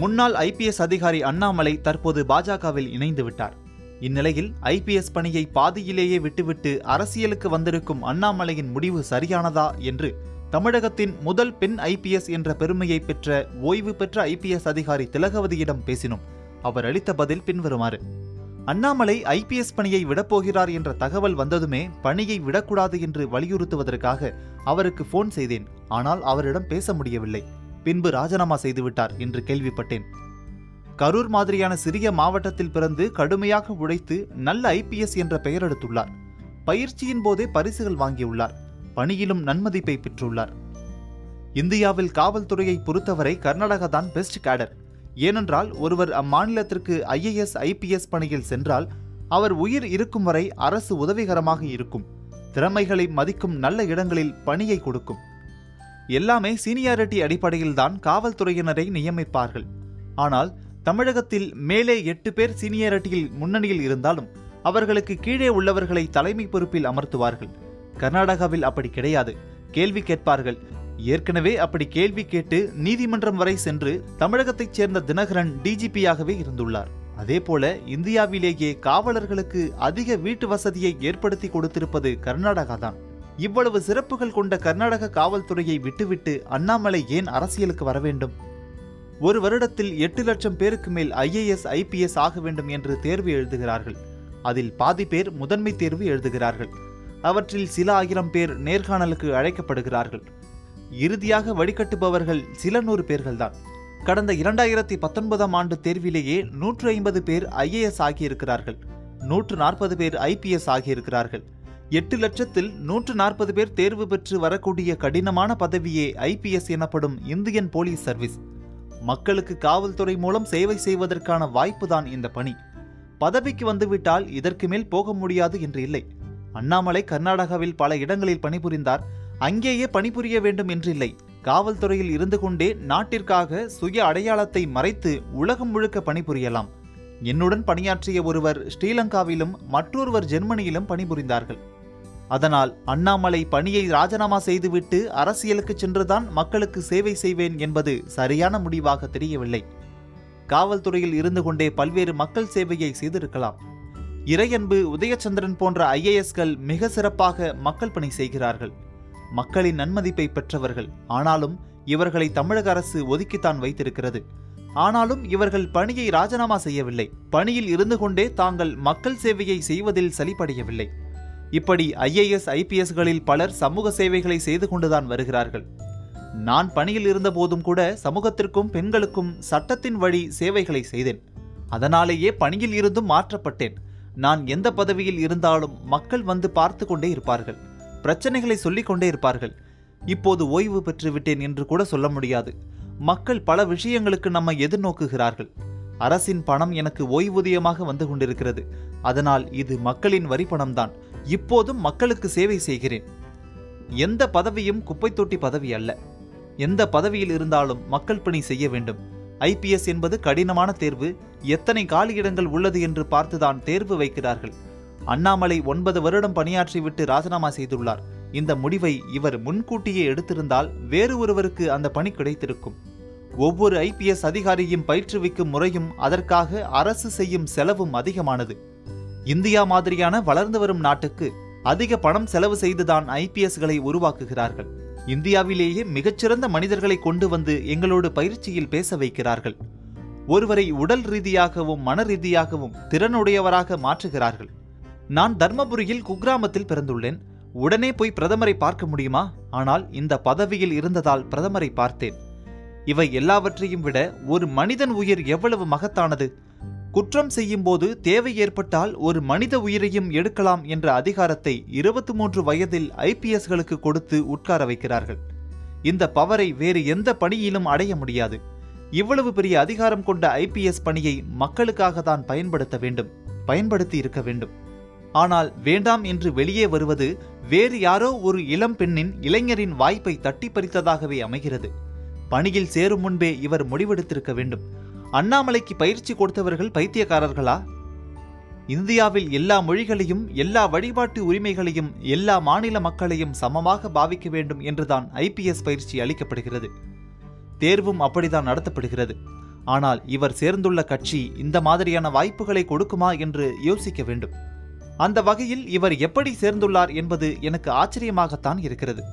முன்னாள் ஐபிஎஸ் அதிகாரி அண்ணாமலை தற்போது பாஜகவில் இணைந்து விட்டார். இந்நிலையில் ஐபிஎஸ் பணியை பாதியிலேயே விட்டுவிட்டு அரசியலுக்கு வந்திருக்கும் அண்ணாமலையின் முடிவு சரியானதா என்று தமிழகத்தின் முதல் பெண் ஐபிஎஸ் என்ற பெருமையை பெற்ற ஓய்வு பெற்ற ஐபிஎஸ் அதிகாரி திலகவதியிடம் பேசினோம். அவர் அளித்த பதில் பின்வருமாறு அண்ணாமலை ஐபிஎஸ் பணியை விடப்போகிறார் என்ற தகவல் வந்ததுமே பணியை விடக்கூடாது என்று வலியுறுத்துவதற்காக அவருக்கு போன் செய்தேன். ஆனால் அவரிடம் பேச முடியவில்லை. பின்பு ராஜினாமா செய்துவிட்டார் என்று கேள்விப்பட்டேன். கரூர் மாதிரியான சிறிய மாவட்டத்தில் பிறந்து கடுமையாக உழைத்து நல்ல ஐபிஎஸ் என்ற பெயர் எடுத்துள்ளார். பயிற்சியின் போதே பரிசுகள் வாங்கியுள்ளார். பணியிலும் நன்மதிப்பை பெற்றுள்ளார். இந்தியாவில் காவல்துறையை பொறுத்தவரை கர்நாடகா தான் பெஸ்ட் கேடர் ஏனென்றால் ஒருவர் அம்மாநிலத்திற்கு ஐஏஎஸ் ஐபிஎஸ் பணியில் சென்றால் அவர் உயிர் இருக்கும் வரை அரசு உதவிகரமாக இருக்கும். திறமைகளை மதிக்கும் நல்ல இடங்களில் பணியை கொடுக்கும். எல்லாமே சீனியாரிட்டி அடிப்படையில் தான் காவல்துறையினரை நியமிப்பார்கள். ஆனால் தமிழகத்தில் மேலே எட்டு பேர் சீனியாரிட்டியில் முன்னணியில் இருந்தாலும் அவர்களுக்கு கீழே உள்ளவர்களை தலைமை பொறுப்பில் அமர்த்துவார்கள். கர்நாடகாவில் அப்படி கிடையாது. கேள்வி கேட்பார்கள். ஏற்கனவே அப்படி கேள்வி கேட்டு நீதிமன்றம் வரை சென்று தமிழகத்தைச் சேர்ந்த தினகரன் டிஜிபியாகவே இருந்துள்ளார். அதேபோல இந்தியாவிலேயே காவலர்களுக்கு அதிக வீட்டு வசதியை ஏற்படுத்தி கொடுத்திருப்பது கர்நாடகா தான் இவ்வளவு சிறப்புகள் கொண்ட கர்நாடக காவல்துறையை விட்டுவிட்டு அண்ணாமலை ஏன் அரசியலுக்கு வர வேண்டும்? ஒரு வருடத்தில் எட்டு லட்சம் பேருக்கு மேல் ஐஏஎஸ் ஐபிஎஸ் ஆக வேண்டும் என்று தேர்வு எழுதுகிறார்கள். அதில் பாதி பேர் முதன்மை தேர்வு எழுதுகிறார்கள். அவற்றில் சில ஆயிரம் பேர் நேர்காணலுக்கு அழைக்கப்படுகிறார்கள். இறுதியாக வழிகட்டுபவர்கள் சில நூறு பேர்கள்தான். கடந்த இரண்டாயிரத்தி பத்தொன்பதாம் ஆண்டு தேர்விலேயே நூற்று ஐம்பது பேர் ஐஏஎஸ் ஆகியிருக்கிறார்கள். நூற்று நாற்பது பேர் ஐபிஎஸ் ஆகியிருக்கிறார்கள். எட்டு லட்சத்தில் நூற்று நாற்பது பேர் தேர்வு பெற்று வரக்கூடிய கடினமான பதவியே ஐபிஎஸ் எனப்படும் இந்தியன் போலீஸ் சர்வீஸ். மக்களுக்கு காவல்துறை மூலம் சேவை செய்வதற்கான வாய்ப்புதான் இந்த பணி. பதவிக்கு வந்துவிட்டால் இதற்கு மேல் போக முடியாது என்று இல்லை. அண்ணாமலை கர்நாடகாவில் பல இடங்களில் பணிபுரிந்தார். அங்கேயே பணிபுரிய வேண்டும் என்றில்லை காவல்துறையில் இருந்து கொண்டே நாட்டிற்காக சுய அடையாளத்தை மறைத்து உலகம் முழுக்க பணிபுரியலாம். என்னுடன் பணியாற்றிய ஒருவர் ஸ்ரீலங்காவிலும் மற்றொருவர் ஜெர்மனியிலும் பணிபுரிந்தார்கள். அதனால் அண்ணாமலை பணியை ராஜினாமா செய்துவிட்டு அரசியலுக்கு சென்றுதான் மக்களுக்கு சேவை செய்வேன் என்பது சரியான முடிவாக தெரியவில்லை. காவல்துறையில் இருந்து கொண்டே பல்வேறு மக்கள் சேவையை செய்திருக்கலாம். இறையன்பு உதயச்சந்திரன் போன்ற ஐஏஎஸ்கள் மிக சிறப்பாக மக்கள் பணி செய்கிறார்கள். மக்களின் நன்மதிப்பை பெற்றவர்கள். ஆனாலும் இவர்களை தமிழக அரசு ஒதுக்கித்தான் வைத்திருக்கிறது. ஆனாலும் இவர்கள் பணியை ராஜினாமா செய்யவில்லை. பணியில் இருந்து கொண்டே தாங்கள் மக்கள் சேவையை செய்வதில் சலிப்படையவில்லை. இப்படி ஐஏஎஸ் ஐபிஎஸ்களில் பலர் சமூக சேவைகளை செய்து கொண்டுதான் வருகிறார்கள். நான் பணியில் இருந்தபோதும் கூட சமூகத்திற்கும் பெண்களுக்கும் சட்டத்தின் வழி சேவைகளை செய்தேன். அதனாலேயே பணியில் இருந்தும் மாற்றப்பட்டேன். நான் எந்த பதவியில் இருந்தாலும் மக்கள் வந்து பார்த்து கொண்டே இருப்பார்கள். பிரச்சனைகளை சொல்லிக் கொண்டே இருப்பார்கள். இப்போது ஓய்வு பெற்று விட்டேன் என்று கூட சொல்ல முடியாது. மக்கள் பல விஷயங்களுக்கு நம்மை எதிர்நோக்குகிறார்கள். அரசின் பணம் எனக்கு ஓய்வூதியமாக வந்து கொண்டிருக்கிறது. அதனால் இது மக்களின் வரி பணம்தான் இப்போதும் மக்களுக்கு சேவை செய்கிறேன். எந்த பதவியும் குப்பை தொட்டி பதவி அல்ல. எந்த பதவியில் இருந்தாலும் மக்கள் பணி செய்ய வேண்டும். ஐபிஎஸ் என்பது கடினமான தேர்வு. எத்தனை காலியிடங்கள் உள்ளது என்று பார்த்துதான் தேர்வு வைக்கிறார்கள். அண்ணாமலை ஒன்பது வருடம் பணியாற்றிவிட்டு ராஜினாமா செய்துள்ளார். இந்த முடிவை இவர் முன்கூட்டியே எடுத்திருந்தால் வேறு ஒருவருக்கு அந்த பணி கிடைத்திருக்கும். ஒவ்வொரு ஐபிஎஸ் அதிகாரியும் பயிற்றுவிக்கும் முறையும் அதற்காக அரசு செய்யும் செலவும் அதிகமானது. இந்தியா மாதிரியான வளர்ந்து வரும் நாட்டுக்கு அதிக பணம் செலவு செய்துதான் ஐபிஎஸ்களை உருவாக்குகிறார்கள். இந்தியாவிலேயே மிகச்சிறந்த மனிதர்களை கொண்டு வந்து எங்களோடு பயிற்சியில் பேச வைக்கிறார்கள். ஒருவரை உடல் ரீதியாகவும் மன ரீதியாகவும் திறனுடையவராக மாற்றுகிறார்கள். நான் தர்மபுரியில் குக்கிராமத்தில் பிறந்துள்ளேன். உடனே போய் பிரதமரை பார்க்க முடியுமா? ஆனால் இந்த பதவியில் இருந்ததால் பிரதமரை பார்த்தேன். இவை எல்லாவற்றையும் விட ஒரு மனிதன் உயிர் எவ்வளவு மகத்தானது? குற்றம் செய்யும் போது தேவை ஏற்பட்டால் ஒரு மனித உயிரையும் எடுக்கலாம் என்ற அதிகாரத்தை இருபத்தி மூன்று வயதில் ஐபிஎஸ்களுக்கு கொடுத்து உட்கார வைக்கிறார்கள். இந்த பவரை வேறு எந்த பணியிலும் அடைய முடியாது. இவ்வளவு பெரிய அதிகாரம் கொண்ட ஐபிஎஸ் பணியை மக்களுக்காக தான் பயன்படுத்த வேண்டும் பயன்படுத்தி இருக்க வேண்டும். ஆனால் வேண்டாம் என்று வெளியே வருவது வேறு யாரோ ஒரு இளம் பெண்ணின் இளைஞரின் வாய்ப்பை தட்டி பறித்ததாகவே அமைகிறது. பணியில் சேரும் முன்பே இவர் முடிவெடுத்திருக்க வேண்டும். அண்ணாமலைக்கு பயிற்சி கொடுத்தவர்கள் பைத்தியக்காரர்களா? இந்தியாவில் எல்லா மொழிகளையும் எல்லா வழிபாட்டு உரிமைகளையும் எல்லா மாநில மக்களையும் சமமாக பாவிக்க வேண்டும் என்றுதான் ஐபிஎஸ் பயிற்சி அளிக்கப்படுகிறது. தேர்வும் அப்படிதான் நடத்தப்படுகிறது. ஆனால் இவர் சேர்ந்துள்ள கட்சி இந்த மாதிரியான வாய்ப்புகளை கொடுக்குமா என்று யோசிக்க வேண்டும். அந்த வகையில் இவர் எப்படி சேர்ந்துள்ளார் என்பது எனக்கு ஆச்சரியமாகத்தான் இருக்கிறது.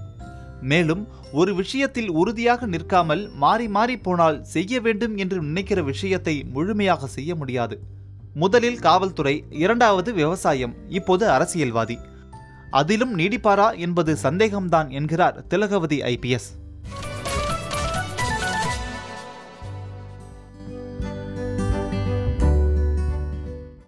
மேலும் ஒரு விஷயத்தில் உறுதியாக நிற்காமல் மாறி மாறி போனால் செய்ய வேண்டும் என்று நினைக்கிற விஷயத்தை முழுமையாக செய்ய முடியாது. முதலில் காவல்துறை இரண்டாவது விவசாயம் இப்போது அரசியல்வாதி. அதிலும் நீடிப்பாரா என்பது சந்தேகம்தான் என்கிறார் திலகவதி ஐபிஎஸ்